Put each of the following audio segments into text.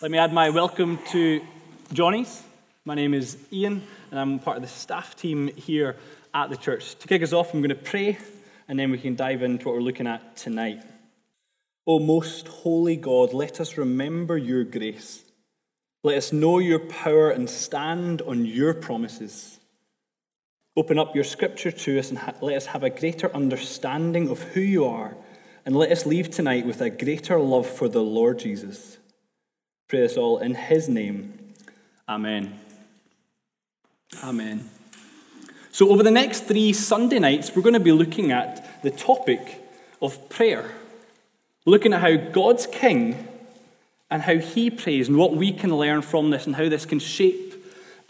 Let me add my welcome to Johnny's. My name is Ian, and I'm part of the staff team here at the church. To kick us off, I'm going to pray, and then we can dive into what we're looking at tonight. O most holy God, let us remember your grace. Let us know your power and stand on your promises. Open up your scripture to us and ha- let us have a greater understanding of who you are, and let us leave tonight with a greater love for the Lord Jesus. Pray this all in his name. Amen. Amen. So, over the next three Sunday nights, we're going to be looking at the topic of prayer. Looking at how God's King and how he prays and what we can learn from this and how this can shape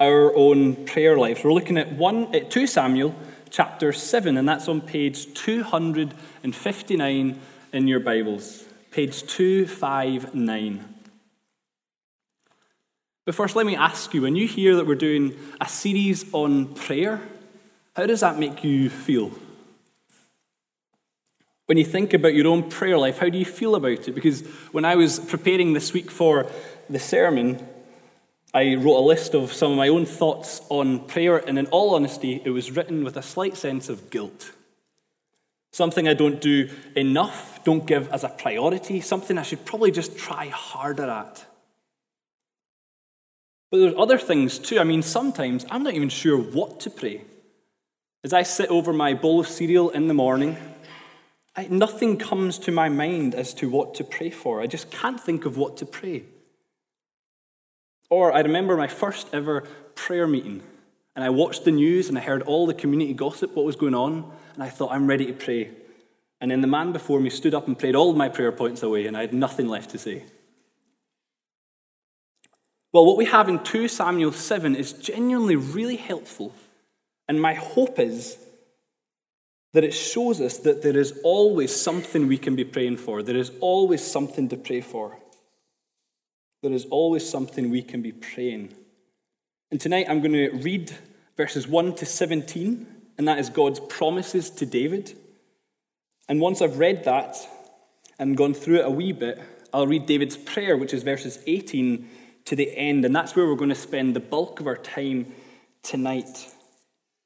our own prayer lives. We're looking at, one, at 2 Samuel chapter 7, and that's on page 259 in your Bibles. Page 259. But first, let me ask you when you hear that we're doing a series on prayer, how does that make you feel? When you think about your own prayer life, how do you feel about it? Because when I was preparing this week for the sermon, I wrote a list of some of my own thoughts on prayer, and in all honesty, it was written with a slight sense of guilt. Something I don't do enough, don't give as a priority, something I should probably just try harder at. But there's other things too. I mean, sometimes I'm not even sure what to pray. As I sit over my bowl of cereal in the morning, I, nothing comes to my mind as to what to pray for. I just can't think of what to pray. Or I remember my first ever prayer meeting, and I watched the news and I heard all the community gossip, what was going on, and I thought, I'm ready to pray. And then the man before me stood up and prayed all my prayer points away, and I had nothing left to say. Well, what we have in 2 Samuel 7 is genuinely really helpful. And my hope is that it shows us that there is always something we can be praying for. There is always something to pray for. There is always something we can be praying. And tonight I'm going to read verses 1 to 17, and that is God's promises to David. And once I've read that and gone through it a wee bit, I'll read David's prayer, which is verses 18 to the end. And that's where we're going to spend the bulk of our time tonight.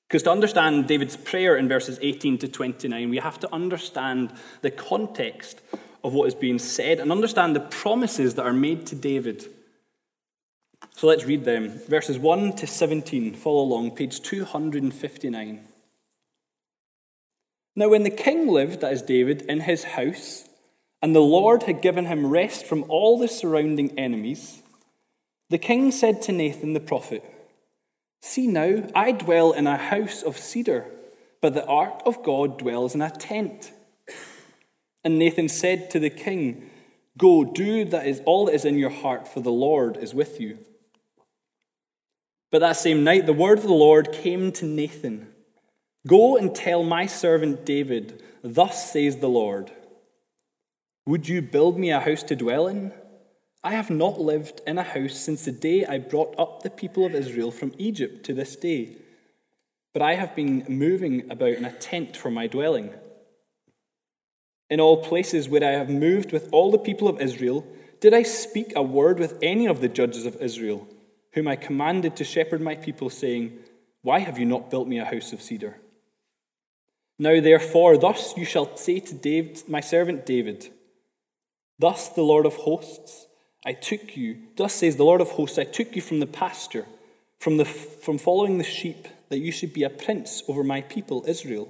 Because to understand David's prayer in verses 18 to 29, we have to understand the context of what is being said and understand the promises that are made to David. So let's read them. Verses 1 to 17. Follow along, page 259. Now, when the king lived, that is David, in his house, and the Lord had given him rest from all the surrounding enemies, the king said to Nathan the prophet, See now, I dwell in a house of cedar, but the ark of God dwells in a tent. And Nathan said to the king, Go, do that is all that is in your heart, for the Lord is with you. But that same night, the word of the Lord came to Nathan Go and tell my servant David, Thus says the Lord Would you build me a house to dwell in? I have not lived in a house since the day I brought up the people of Israel from Egypt to this day, but I have been moving about in a tent for my dwelling. In all places where I have moved with all the people of Israel, did I speak a word with any of the judges of Israel, whom I commanded to shepherd my people, saying, Why have you not built me a house of cedar? Now, therefore, thus you shall say to David, my servant David, Thus the Lord of hosts, I took you, thus says the Lord of hosts, I took you from the pasture, from, the, from following the sheep, that you should be a prince over my people Israel.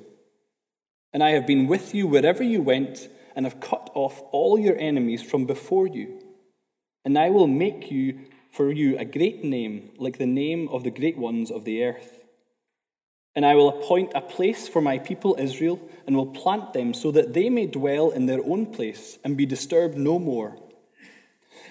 And I have been with you wherever you went, and have cut off all your enemies from before you. And I will make you for you a great name, like the name of the great ones of the earth. And I will appoint a place for my people Israel, and will plant them so that they may dwell in their own place and be disturbed no more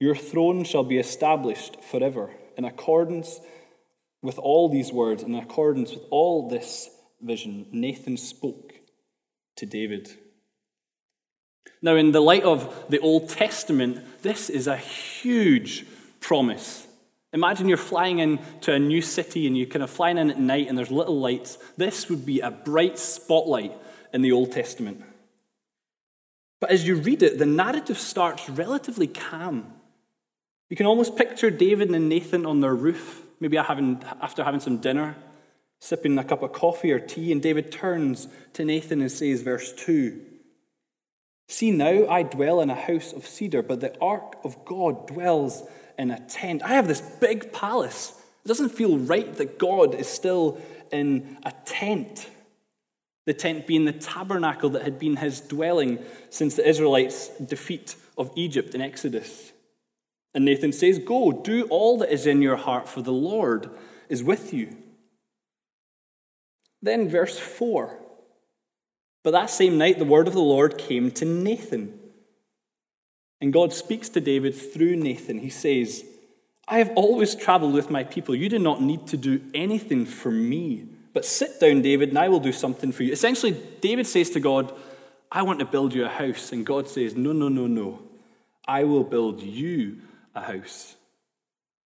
Your throne shall be established forever in accordance with all these words, in accordance with all this vision. Nathan spoke to David. Now, in the light of the Old Testament, this is a huge promise. Imagine you're flying into a new city and you're kind of flying in at night and there's little lights. This would be a bright spotlight in the Old Testament. But as you read it, the narrative starts relatively calm. You can almost picture David and Nathan on their roof, maybe after having some dinner, sipping a cup of coffee or tea, and David turns to Nathan and says, verse 2 See now, I dwell in a house of cedar, but the ark of God dwells in a tent. I have this big palace. It doesn't feel right that God is still in a tent. The tent being the tabernacle that had been his dwelling since the Israelites' defeat of Egypt in Exodus. And Nathan says, Go, do all that is in your heart, for the Lord is with you. Then, verse 4 But that same night, the word of the Lord came to Nathan. And God speaks to David through Nathan. He says, I have always traveled with my people. You do not need to do anything for me. But sit down, David, and I will do something for you. Essentially, David says to God, I want to build you a house. And God says, No, no, no, no. I will build you a house.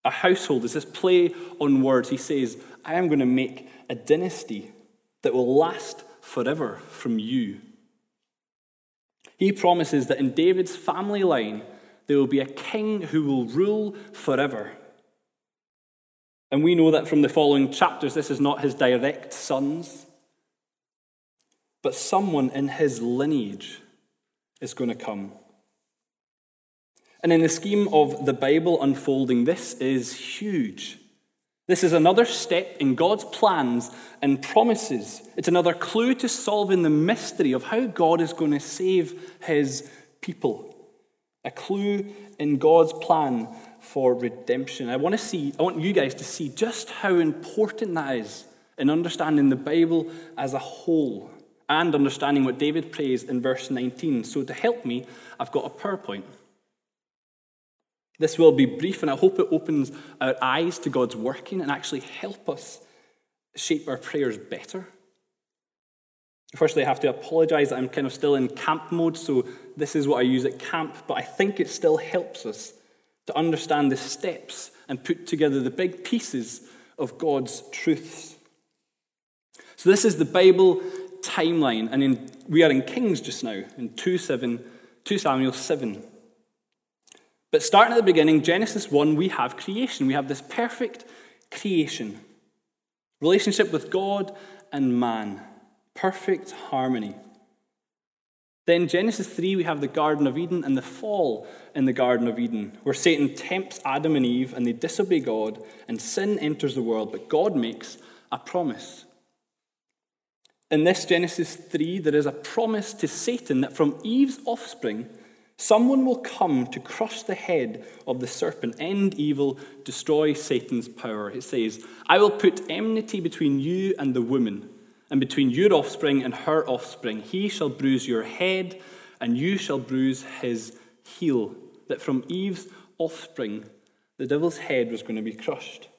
A household is this play on words. He says, I am going to make a dynasty that will last forever from you. He promises that in David's family line, there will be a king who will rule forever. And we know that from the following chapters, this is not his direct sons, but someone in his lineage is going to come. And in the scheme of the Bible unfolding, this is huge. This is another step in God's plans and promises. It's another clue to solving the mystery of how God is going to save his people. A clue in God's plan for redemption. I want to see, I want you guys to see just how important that is in understanding the Bible as a whole and understanding what David prays in verse 19. So to help me, I've got a PowerPoint. This will be brief, and I hope it opens our eyes to God's working and actually help us shape our prayers better. Firstly, I have to apologize that I'm kind of still in camp mode, so this is what I use at camp, but I think it still helps us to understand the steps and put together the big pieces of God's truths. So, this is the Bible timeline, and in, we are in Kings just now, in 2, 7, 2 Samuel 7. But starting at the beginning, Genesis 1, we have creation. We have this perfect creation. Relationship with God and man. Perfect harmony. Then, Genesis 3, we have the Garden of Eden and the fall in the Garden of Eden, where Satan tempts Adam and Eve and they disobey God and sin enters the world, but God makes a promise. In this Genesis 3, there is a promise to Satan that from Eve's offspring, Someone will come to crush the head of the serpent, end evil, destroy Satan's power. It says, I will put enmity between you and the woman, and between your offspring and her offspring. He shall bruise your head, and you shall bruise his heel. That from Eve's offspring, the devil's head was going to be crushed.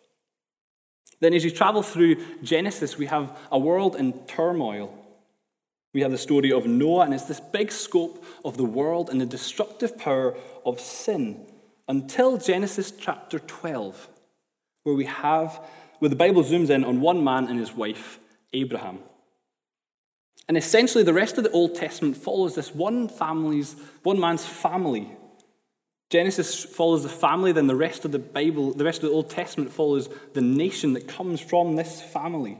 Then, as you travel through Genesis, we have a world in turmoil. We have the story of Noah, and it's this big scope of the world and the destructive power of sin until Genesis chapter 12, where we have, where the Bible zooms in on one man and his wife, Abraham. And essentially, the rest of the Old Testament follows this one family's, one man's family. Genesis follows the family, then the rest of the Bible, the rest of the Old Testament follows the nation that comes from this family,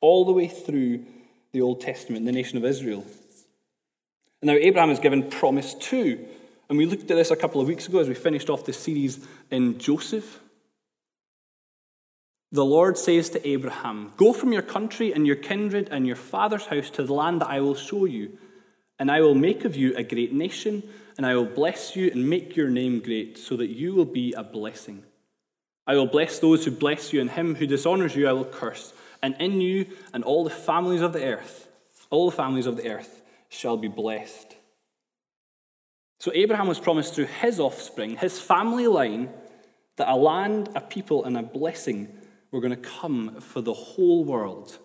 all the way through the Old Testament, the nation of Israel. And now Abraham is given promise too, And we looked at this a couple of weeks ago as we finished off the series in Joseph. The Lord says to Abraham, Go from your country and your kindred and your father's house to the land that I will show you, and I will make of you a great nation, and I will bless you and make your name great, so that you will be a blessing. I will bless those who bless you, and him who dishonors you I will curse, and in you and all the families of the earth, all the families of the earth shall be blessed. So Abraham was promised through his offspring, his family line, that a land, a people, and a blessing were going to come for the whole world.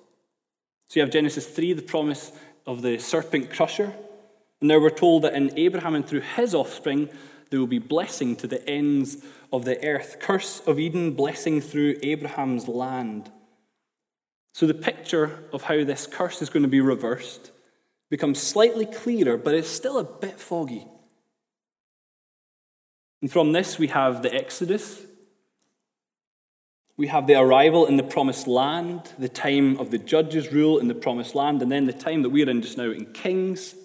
So you have Genesis 3, the promise of the serpent crusher. And there we're told that in Abraham and through his offspring, there will be blessing to the ends of the earth. Curse of Eden, blessing through Abraham's land. So the picture of how this curse is going to be reversed becomes slightly clearer, but it's still a bit foggy. And from this, we have the Exodus. We have the arrival in the promised land, the time of the judges' rule in the promised land, and then the time that we're in just now in Kings,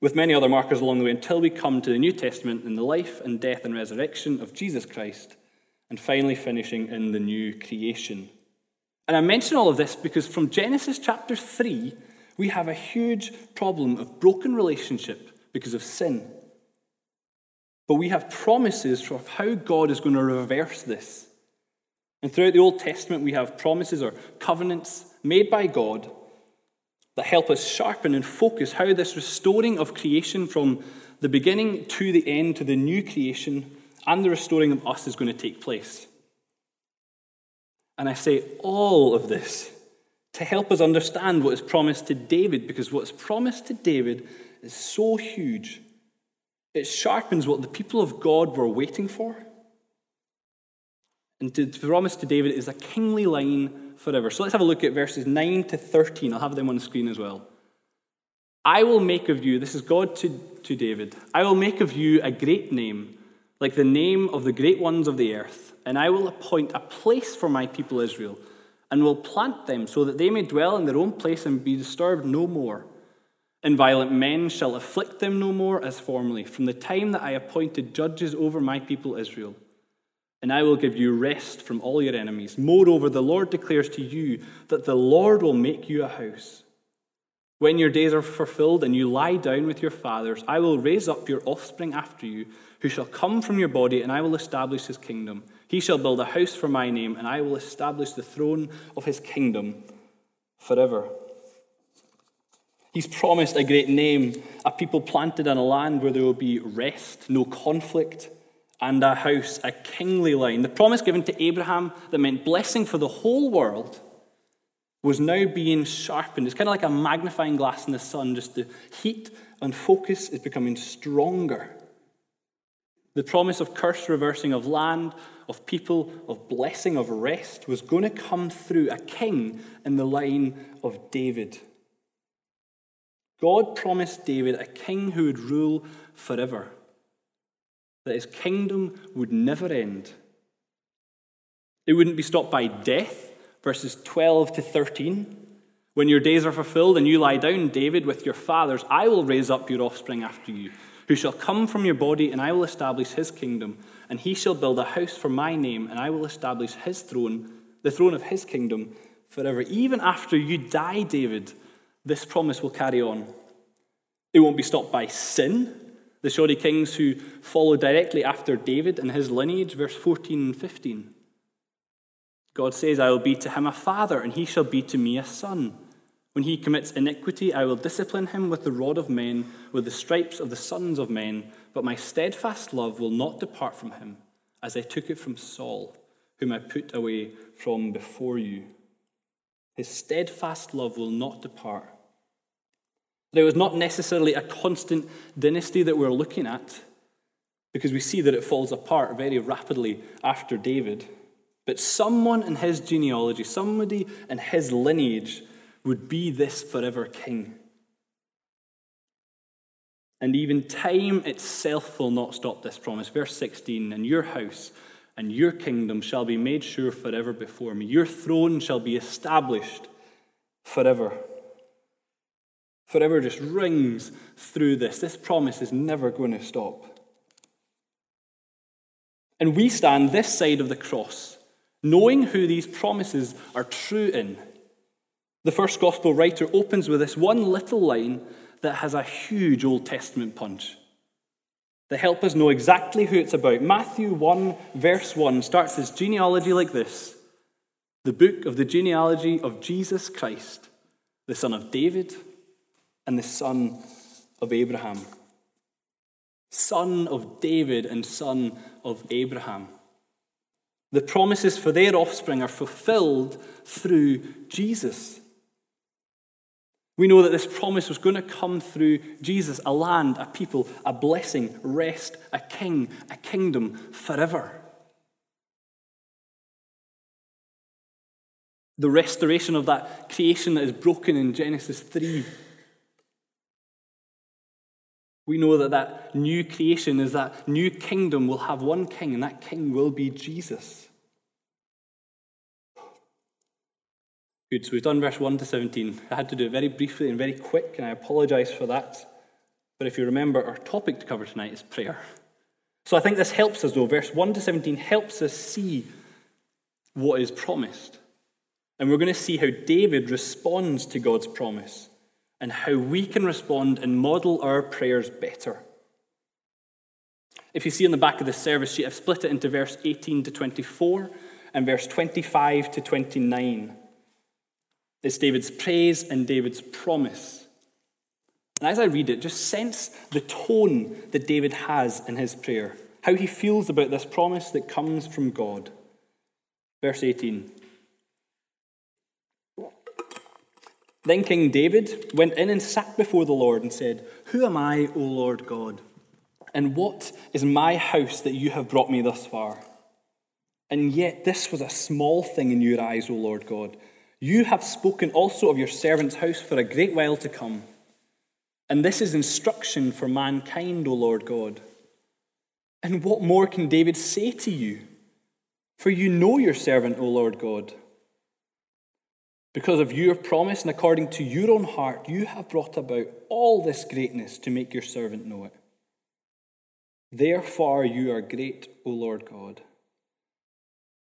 with many other markers along the way until we come to the New Testament in the life and death and resurrection of Jesus Christ, and finally finishing in the new creation. And I mention all of this because from Genesis chapter 3, we have a huge problem of broken relationship because of sin. But we have promises of how God is going to reverse this. And throughout the Old Testament, we have promises or covenants made by God that help us sharpen and focus how this restoring of creation from the beginning to the end to the new creation and the restoring of us is going to take place. And I say all of this to help us understand what is promised to David, because what's promised to David is so huge it sharpens what the people of God were waiting for. And to, promise to David is a kingly line forever. So let's have a look at verses 9 to 13. I'll have them on the screen as well. I will make of you, this is God to, to David, I will make of you a great name, like the name of the great ones of the earth, and I will appoint a place for my people Israel, and will plant them so that they may dwell in their own place and be disturbed no more and violent men shall afflict them no more as formerly, from the time that I appointed judges over my people Israel. And I will give you rest from all your enemies. Moreover, the Lord declares to you that the Lord will make you a house. When your days are fulfilled and you lie down with your fathers, I will raise up your offspring after you, who shall come from your body, and I will establish his kingdom. He shall build a house for my name, and I will establish the throne of his kingdom forever. He's promised a great name, a people planted in a land where there will be rest, no conflict, and a house, a kingly line. The promise given to Abraham that meant blessing for the whole world was now being sharpened. It's kind of like a magnifying glass in the sun, just the heat and focus is becoming stronger. The promise of curse reversing of land, of people, of blessing, of rest was going to come through a king in the line of David. God promised David a king who would rule forever, that his kingdom would never end. It wouldn't be stopped by death, verses 12 to 13. When your days are fulfilled and you lie down, David, with your fathers, I will raise up your offspring after you, who shall come from your body, and I will establish his kingdom. And he shall build a house for my name, and I will establish his throne, the throne of his kingdom, forever. Even after you die, David, this promise will carry on. It won't be stopped by sin. The shoddy kings who follow directly after David and his lineage, verse 14 and 15. God says, I will be to him a father, and he shall be to me a son. When he commits iniquity, I will discipline him with the rod of men, with the stripes of the sons of men. But my steadfast love will not depart from him, as I took it from Saul, whom I put away from before you. His steadfast love will not depart. It was not necessarily a constant dynasty that we're looking at, because we see that it falls apart very rapidly after David. But someone in his genealogy, somebody in his lineage, would be this forever king. And even time itself will not stop this promise. Verse 16 And your house and your kingdom shall be made sure forever before me. Your throne shall be established forever. forever just rings through this. This promise is never going to stop. And we stand this side of the cross, knowing who these promises are true in. The first gospel writer opens with this one little line that has a huge Old Testament punch. They help us know exactly who it's about. Matthew 1, verse 1 starts his genealogy like this the book of the genealogy of Jesus Christ, the son of David and the son of Abraham. Son of David and son of Abraham. The promises for their offspring are fulfilled through Jesus. We know that this promise was going to come through Jesus a land, a people, a blessing, rest, a king, a kingdom forever. The restoration of that creation that is broken in Genesis 3 we know that that new creation is that new kingdom will have one king, and that king will be Jesus. Good, so we've done verse 1 to 17. I had to do it very briefly and very quick, and I apologize for that. But if you remember, our topic to cover tonight is prayer. So I think this helps us, though. Verse 1 to 17 helps us see what is promised. And we're going to see how David responds to God's promise and how we can respond and model our prayers better. If you see on the back of the service sheet, I've split it into verse 18 to 24 and verse 25 to 29. It's David's praise and David's promise. And as I read it, just sense the tone that David has in his prayer, how he feels about this promise that comes from God. Verse 18 Then King David went in and sat before the Lord and said, Who am I, O Lord God? And what is my house that you have brought me thus far? And yet this was a small thing in your eyes, O Lord God. You have spoken also of your servant's house for a great while to come. And this is instruction for mankind, O Lord God. And what more can David say to you? For you know your servant, O Lord God. Because of your promise and according to your own heart, you have brought about all this greatness to make your servant know it. Therefore, you are great, O Lord God.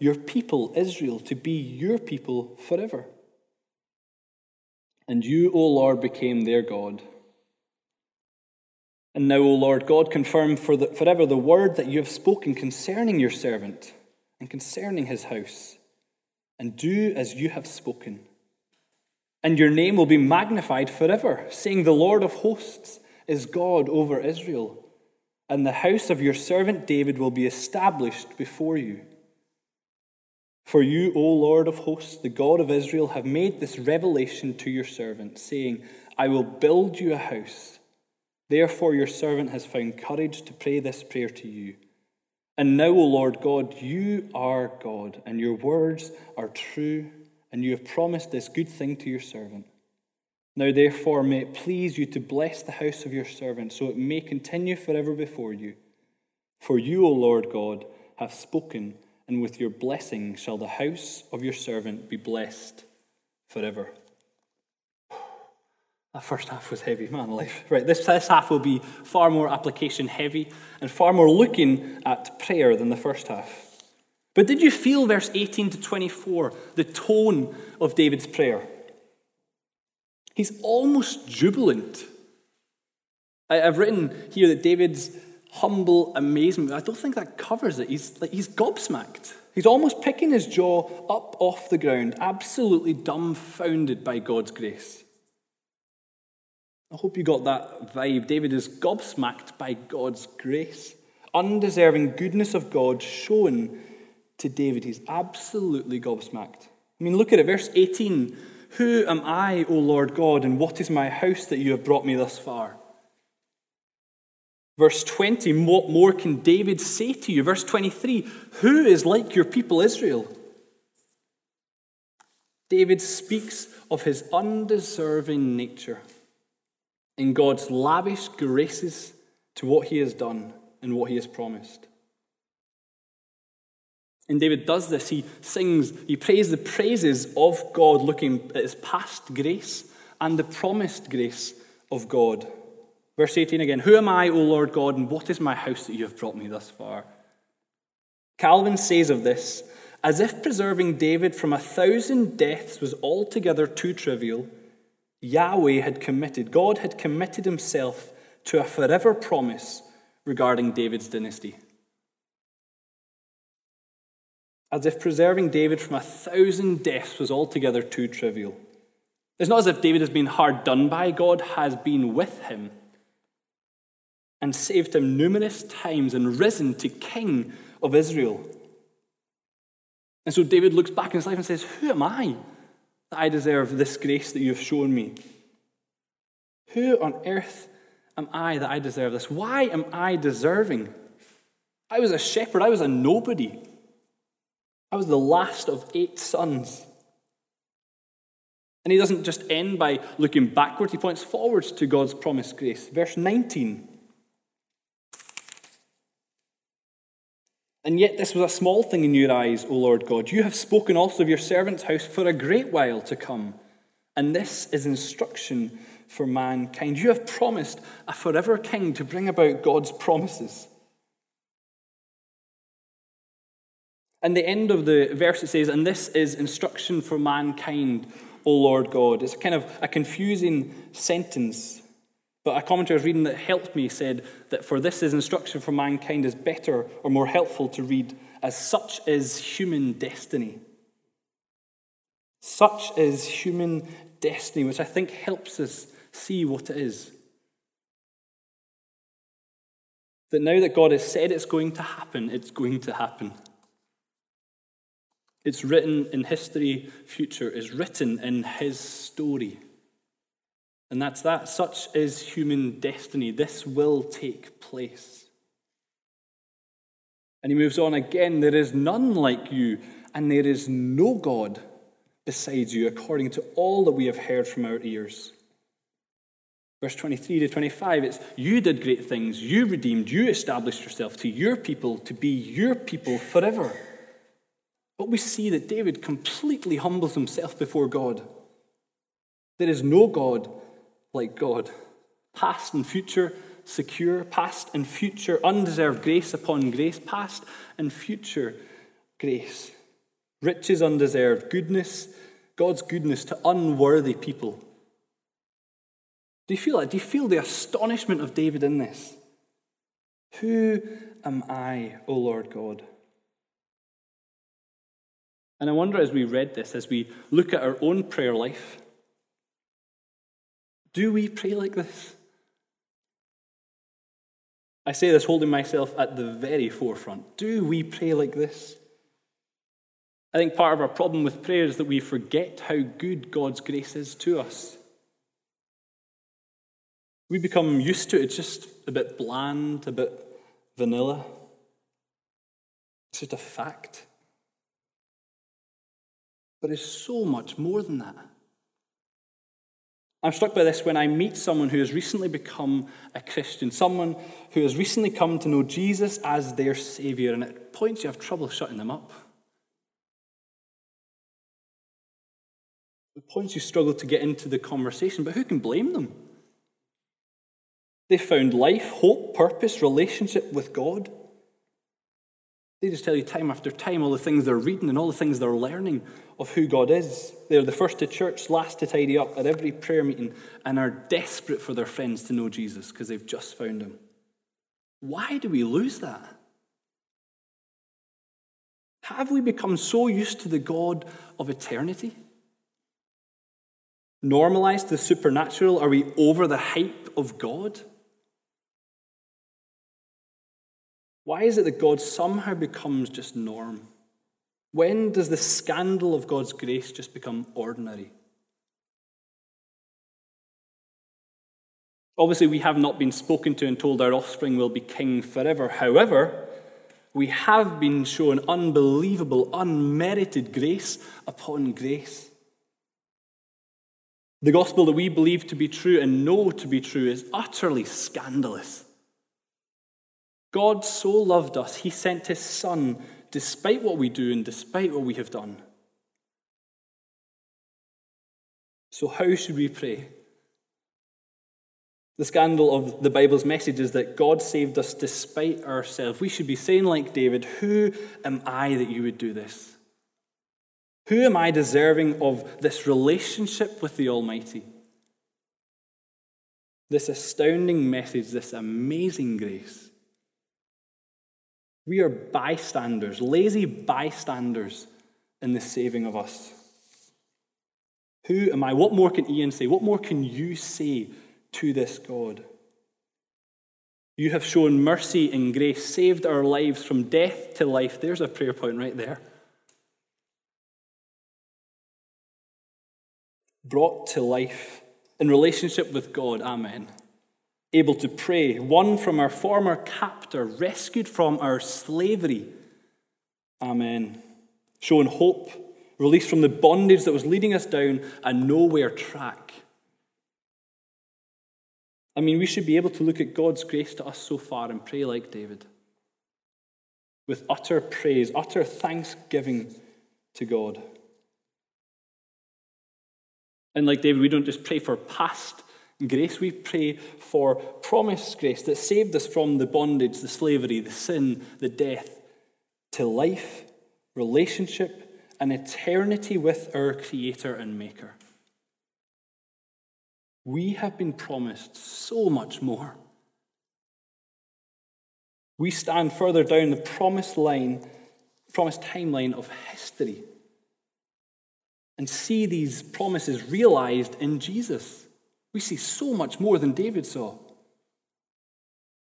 your people, Israel, to be your people forever. And you, O Lord, became their God. And now, O Lord God, confirm for the, forever the word that you have spoken concerning your servant and concerning his house, and do as you have spoken. And your name will be magnified forever, saying, The Lord of hosts is God over Israel, and the house of your servant David will be established before you. For you, O Lord of hosts, the God of Israel, have made this revelation to your servant, saying, I will build you a house Therefore, your servant has found courage to pray this prayer to you. And now, O Lord God, you are God, and your words are true, and you have promised this good thing to your servant. Now, therefore, may it please you to bless the house of your servant, so it may continue forever before you. For you, O Lord God, have spoken, and with your blessing shall the house of your servant be blessed forever. That first half was heavy, man alive. Right, this, this half will be far more application heavy and far more looking at prayer than the first half. But did you feel verse 18 to 24, the tone of David's prayer? He's almost jubilant. I, have written here that David's humble amazement, I don't think that covers it. He's, like, he's gobsmacked. He's almost picking his jaw up off the ground, absolutely dumbfounded by God's grace. I hope you got that vibe. David is gobsmacked by God's grace, undeserving goodness of God shown to David. He's absolutely gobsmacked. I mean, look at it, verse 18. Who am I, O Lord God, and what is my house that you have brought me thus far? Verse 20, what more can David say to you? Verse 23, who is like your people Israel? David speaks of his undeserving nature in God's lavish graces to what he has done and what he has promised. And David does this. He sings, he prays the praises of God, looking at his past grace and the promised grace of God. Verse 18 again Who am I, O Lord God, and what is my house that you have brought me thus far? Calvin says of this, as if preserving David from a thousand deaths was altogether too trivial, Yahweh had committed, God had committed himself to a forever promise regarding David's dynasty. As if preserving David from a thousand deaths was altogether too trivial. It's not as if David has been hard done by, God has been with him and saved him numerous times and risen to king of Israel. And so David looks back in his life and says, Who am I that I deserve this grace that you have shown me? Who on earth am I that I deserve this? Why am I deserving? I was a shepherd, I was a nobody. I was the last of eight sons. And he doesn't just end by looking backwards, he points forwards to God's promised grace. Verse 19. And yet, this was a small thing in your eyes, O Lord God. You have spoken also of your servant's house for a great while to come. And this is instruction for mankind. You have promised a forever king to bring about God's promises. And the end of the verse it says, And this is instruction for mankind, O Lord God. It's kind of a confusing sentence. But a commentator I was reading that helped me said that for this is instruction for mankind is better or more helpful to read as such is human destiny. Such is human destiny, which I think helps us see what it is. That now that God has said it's going to happen, it's going to happen. It's written in history, future is written in His story. And that's that. Such is human destiny. This will take place. And he moves on again there is none like you, and there is no God besides you, according to all that we have heard from our ears. Verse 23 to 25, it's you did great things, you redeemed, you established yourself to your people to be your people forever. But we see that David completely humbles himself before God. There is no God like God. Past and future secure, past and future undeserved grace upon grace, past and future grace. Riches undeserved, goodness, God's goodness to unworthy people. Do you feel that? Do you feel the astonishment of David in this? Who am I, O Lord God? And I wonder as we read this, as we look at our own prayer life, do we pray like this? I say this holding myself at the very forefront. Do we pray like this? I think part of our problem with prayer is that we forget how good God's grace is to us. We become used to it. It's just a bit bland, a bit vanilla. It's just a fact. But it's so much more than that. I'm struck by this when I meet someone who has recently become a Christian, someone who has recently come to know Jesus as their Savior, and at points you have trouble shutting them up. At points you struggle to get into the conversation, but who can blame them? They found life, hope, purpose, relationship with God. They just tell you time after time all the things they're reading and all the things they're learning of who God is. They're the first to church, last to tidy up at every prayer meeting, and are desperate for their friends to know Jesus because they've just found him. Why do we lose that? Have we become so used to the God of eternity? Normalized the supernatural? Are we over the hype of God? Why is it that God somehow becomes just norm? When does the scandal of God's grace just become ordinary? Obviously, we have not been spoken to and told our offspring will be king forever. However, we have been shown unbelievable, unmerited grace upon grace. The gospel that we believe to be true and know to be true is utterly scandalous. God so loved us, he sent his Son despite what we do and despite what we have done. So, how should we pray? The scandal of the Bible's message is that God saved us despite ourselves. We should be saying, like David, Who am I that you would do this? Who am I deserving of this relationship with the Almighty? This astounding message, this amazing grace. We are bystanders, lazy bystanders in the saving of us. Who am I? What more can Ian say? What more can you say to this God. You have shown mercy and grace, saved our lives from death to life. There's a prayer point right there. Brought to life in relationship with God. Amen. Able to pray, won from our former captor, rescued from our slavery. Amen. Shown hope, released from the bondage that was leading us down a nowhere track. I mean, we should be able to look at God's grace to us so far and pray like David with utter praise, utter thanksgiving to God. And like David, we don't just pray for past grace, we pray for promised grace that saved us from the bondage, the slavery, the sin, the death, to life, relationship, and eternity with our Creator and Maker we have been promised so much more. We stand further down the promised line, promised timeline of history and see these promises realized in Jesus. We see so much more than David saw.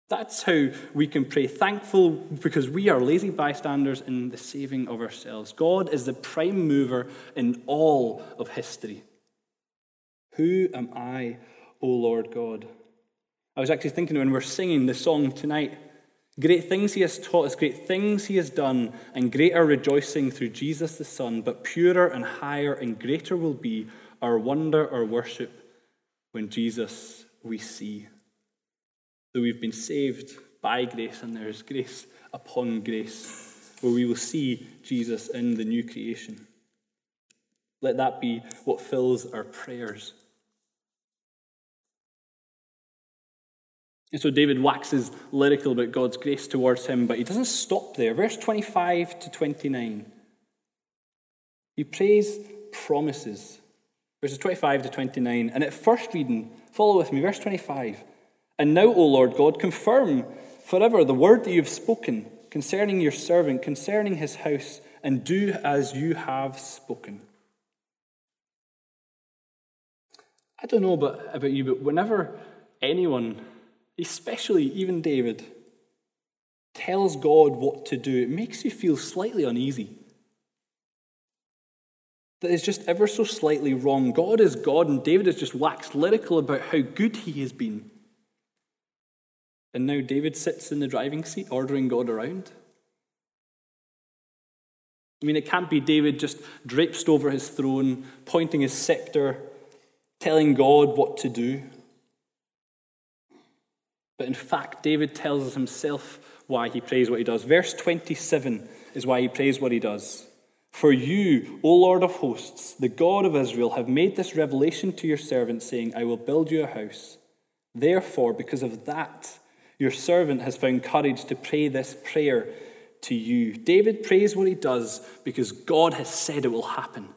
That's how we can pray thankful because we are lazy bystanders in the saving of ourselves. God is the prime mover in all of history. Who am I, O Lord God? I was actually thinking when we're singing the song tonight, great things he has taught us, great things he has done, and greater rejoicing through Jesus the Son, but purer and higher and greater will be our wonder, our worship, when Jesus we see. That we've been saved by grace, and there is grace upon grace, where we will see Jesus in the new creation. Let that be what fills our prayers. And so David waxes lyrical about God's grace towards him, but he doesn't stop there. Verse 25 to 29. He prays promises. Verses 25 to 29. And at first reading, follow with me, verse 25. And now, O Lord God, confirm forever the word that you have spoken concerning your servant, concerning his house, and do as you have spoken. I don't know about, about you, but whenever anyone especially even David, tells God what to do, it makes you feel slightly uneasy. That is just ever so slightly wrong. God is God, and David has just waxed lyrical about how good he has been. And now David sits in the driving seat ordering God around. I mean, it can't be David just draped over his throne, pointing his scepter, telling God what to do. But in fact, David tells us himself why he prays what he does. Verse 27 is why he prays what he does. For you, O Lord of hosts, the God of Israel, have made this revelation to your servant, saying, I will build you a house. Therefore, because of that, your servant has found courage to pray this prayer to you. David prays what he does because God has said it will happen.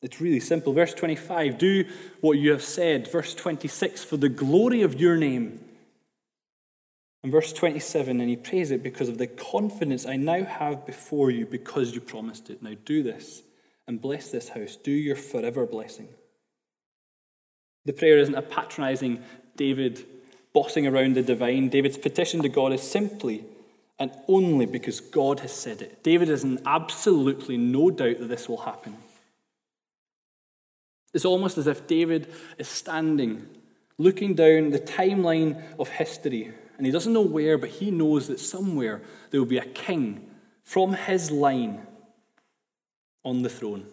It's really simple. Verse 25, do what you have said. Verse 26, for the glory of your name. And verse 27, and he prays it because of the confidence I now have before you because you promised it. Now do this and bless this house. Do your forever blessing. The prayer isn't a patronizing David bossing around the divine. David's petition to God is simply and only because God has said it. David is in absolutely no doubt that this will happen. It's almost as if David is standing, looking down the timeline of history, and he doesn't know where, but he knows that somewhere there will be a king from his line on the throne.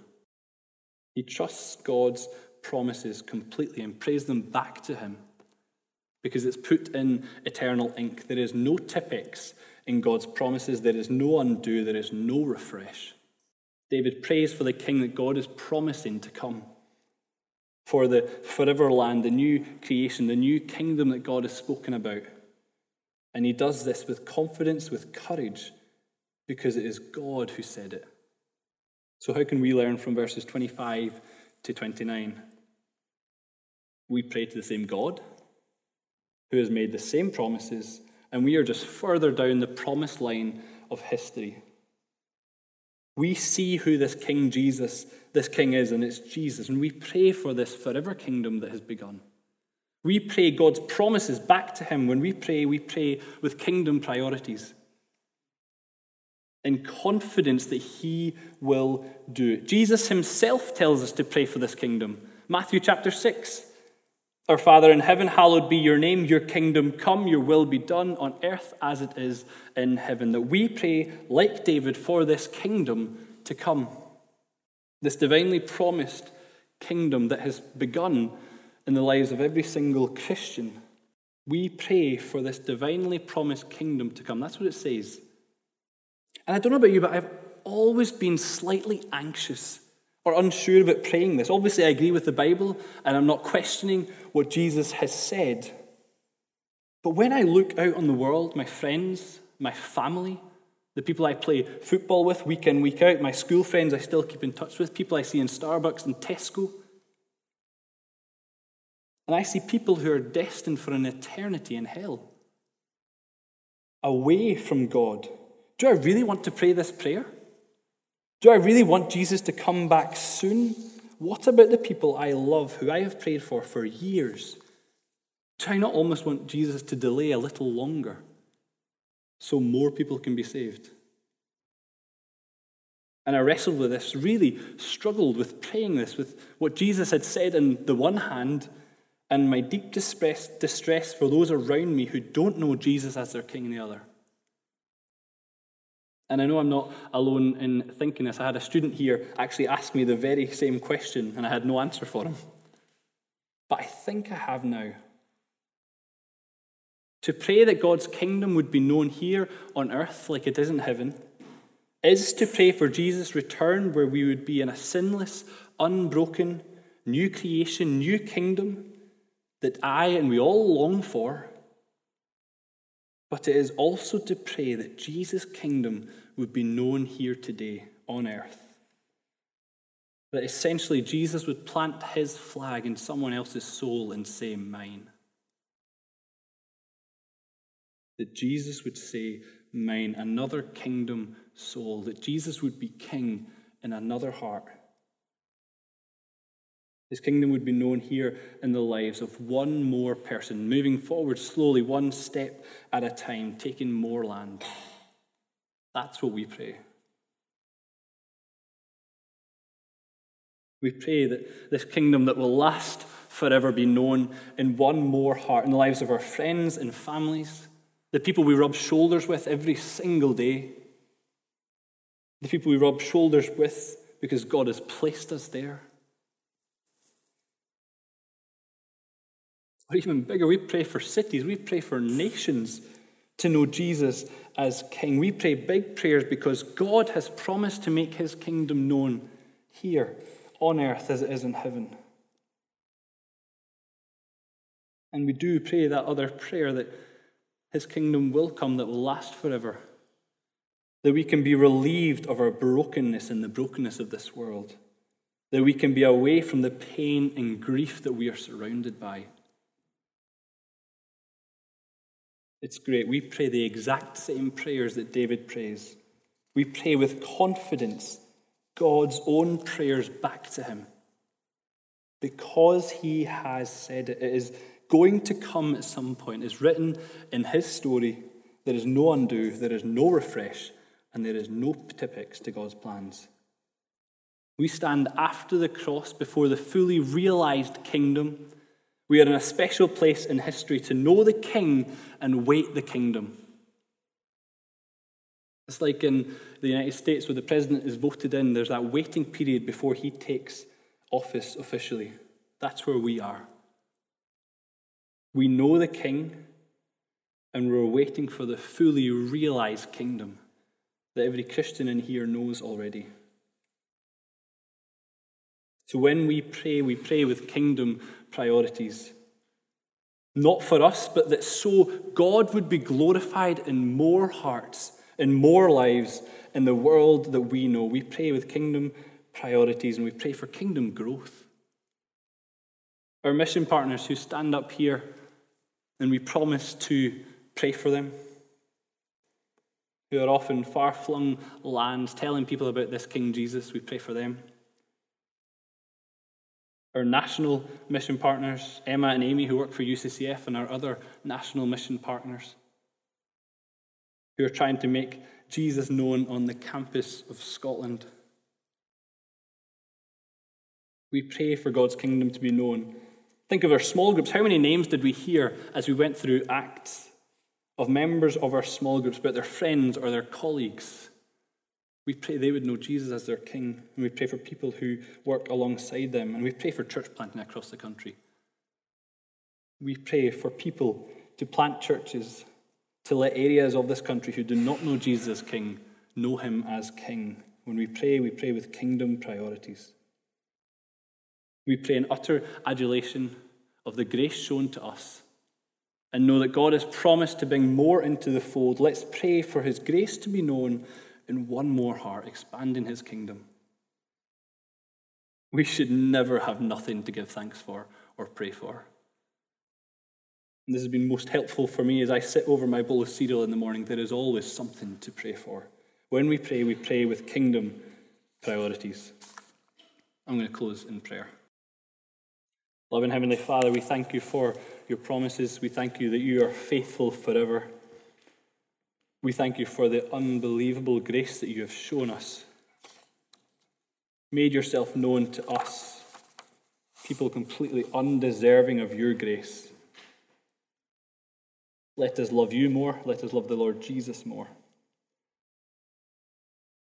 He trusts God's promises completely and prays them back to him because it's put in eternal ink. There is no Tipp-Ex in God's promises, there is no undo, there is no refresh. David prays for the king that God is promising to come, for the forever land, the new creation, the new kingdom that God has spoken about. And he does this with confidence, with courage, because it is God who said it. So, how can we learn from verses 25 to 29? We pray to the same God who has made the same promises, and we are just further down the promise line of history. We see who this King Jesus, this King is, and it's Jesus, and we pray for this forever kingdom that has begun. We pray God's promises back to Him. When we pray, we pray with kingdom priorities in confidence that He will do it. Jesus Himself tells us to pray for this kingdom. Matthew chapter 6. Our Father in heaven, hallowed be your name, your kingdom come, your will be done on earth as it is in heaven. That we pray, like David, for this kingdom to come. This divinely promised kingdom that has begun in the lives of every single Christian. We pray for this divinely promised kingdom to come. That's what it says. And I don't know about you, but I've always been slightly anxious or unsure about praying this. Obviously, I agree with the Bible and I'm not questioning what Jesus has said. But when I look out on the world, my friends, my family, the people I play football with week in, week out, my school friends I still keep in touch with, people I see in Starbucks and Tesco, and I see people who are destined for an eternity in hell, away from God. Do I really want to pray this prayer? Do I really want Jesus to come back soon? What about the people I love who I have prayed for for years? Do I not almost want Jesus to delay a little longer so more people can be saved? And I wrestled with this, really struggled with praying this, with what Jesus had said on the one hand, and my deep distress, distress for those around me who don't know Jesus as their King on the other. And I know I'm not alone in thinking this. I had a student here actually ask me the very same question, and I had no answer for him. But I think I have now. To pray that God's kingdom would be known here on earth like it is in heaven is to pray for Jesus' return where we would be in a sinless, unbroken, new creation, new kingdom that I and we all long for but it is also to pray that Jesus' kingdom would be known here today on earth. That essentially Jesus would plant his flag in someone else's soul and say, Mine. That Jesus would say, Mine, another kingdom soul. That Jesus would be king in another heart. His kingdom would be known here in the lives of one more person, moving forward slowly, one step at a time, taking more land. That's what we pray. We pray that this kingdom that will last forever be known in one more heart, in the lives of our friends and families, the people we rub shoulders with every single day, the people we rub shoulders with because God has placed us there. Or even bigger, we pray for cities, we pray for nations to know Jesus as King. We pray big prayers because God has promised to make his kingdom known here on earth as it is in heaven. And we do pray that other prayer that his kingdom will come that will last forever, that we can be relieved of our brokenness and the brokenness of this world, that we can be away from the pain and grief that we are surrounded by. It's great. We pray the exact same prayers that David prays. We pray with confidence God's own prayers back to him. Because he has said it, it is going to come at some point. It's written in his story. There is no undo, there is no refresh, and there is no Tipp-Ex to God's plans. We stand after the cross before the fully realized kingdom. We are in a special place in history to know the king and wait the kingdom. It's like in the United States where the president is voted in, there's that waiting period before he takes office officially. That's where we are. We know the king, and we're waiting for the fully realized kingdom that every Christian in here knows already. So when we pray, we pray with kingdom priorities. Not for us, but that so God would be glorified in more hearts, in more lives, in the world that we know. We pray with kingdom priorities and we pray for kingdom growth. Our mission partners who stand up here and we promise to pray for them, who are often far flung lands telling people about this King Jesus, we pray for them our national mission partners, Emma and Amy, who work for UCCF, and our other national mission partners, who are trying to make Jesus known on the campus of Scotland. We pray for God's kingdom to be known. Think of our small groups. How many names did we hear as we went through Acts of members of our small groups, about their friends or their colleagues we pray they would know Jesus as their King, and we pray for people who work alongside them, and we pray for church planting across the country. We pray for people to plant churches, to let areas of this country who do not know Jesus as King know him as King. When we pray, we pray with kingdom priorities. We pray in utter adulation of the grace shown to us and know that God has promised to bring more into the fold. Let's pray for his grace to be known in one more heart, expanding his kingdom. We should never have nothing to give thanks for or pray for. And this has been most helpful for me as I sit over my bowl of cereal in the morning. There is always something to pray for. When we pray, we pray with kingdom priorities. I'm going to close in prayer. Loving Heavenly Father, we thank you for your promises. We thank you that you are faithful forever. We thank you for the unbelievable grace that you have shown us. Made yourself known to us, people completely undeserving of your grace. Let us love you more. Let us love the Lord Jesus more.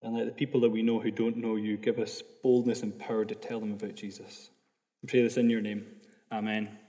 And let the people that we know who don't know you give us boldness and power to tell them about Jesus. We pray this in your name. Amen.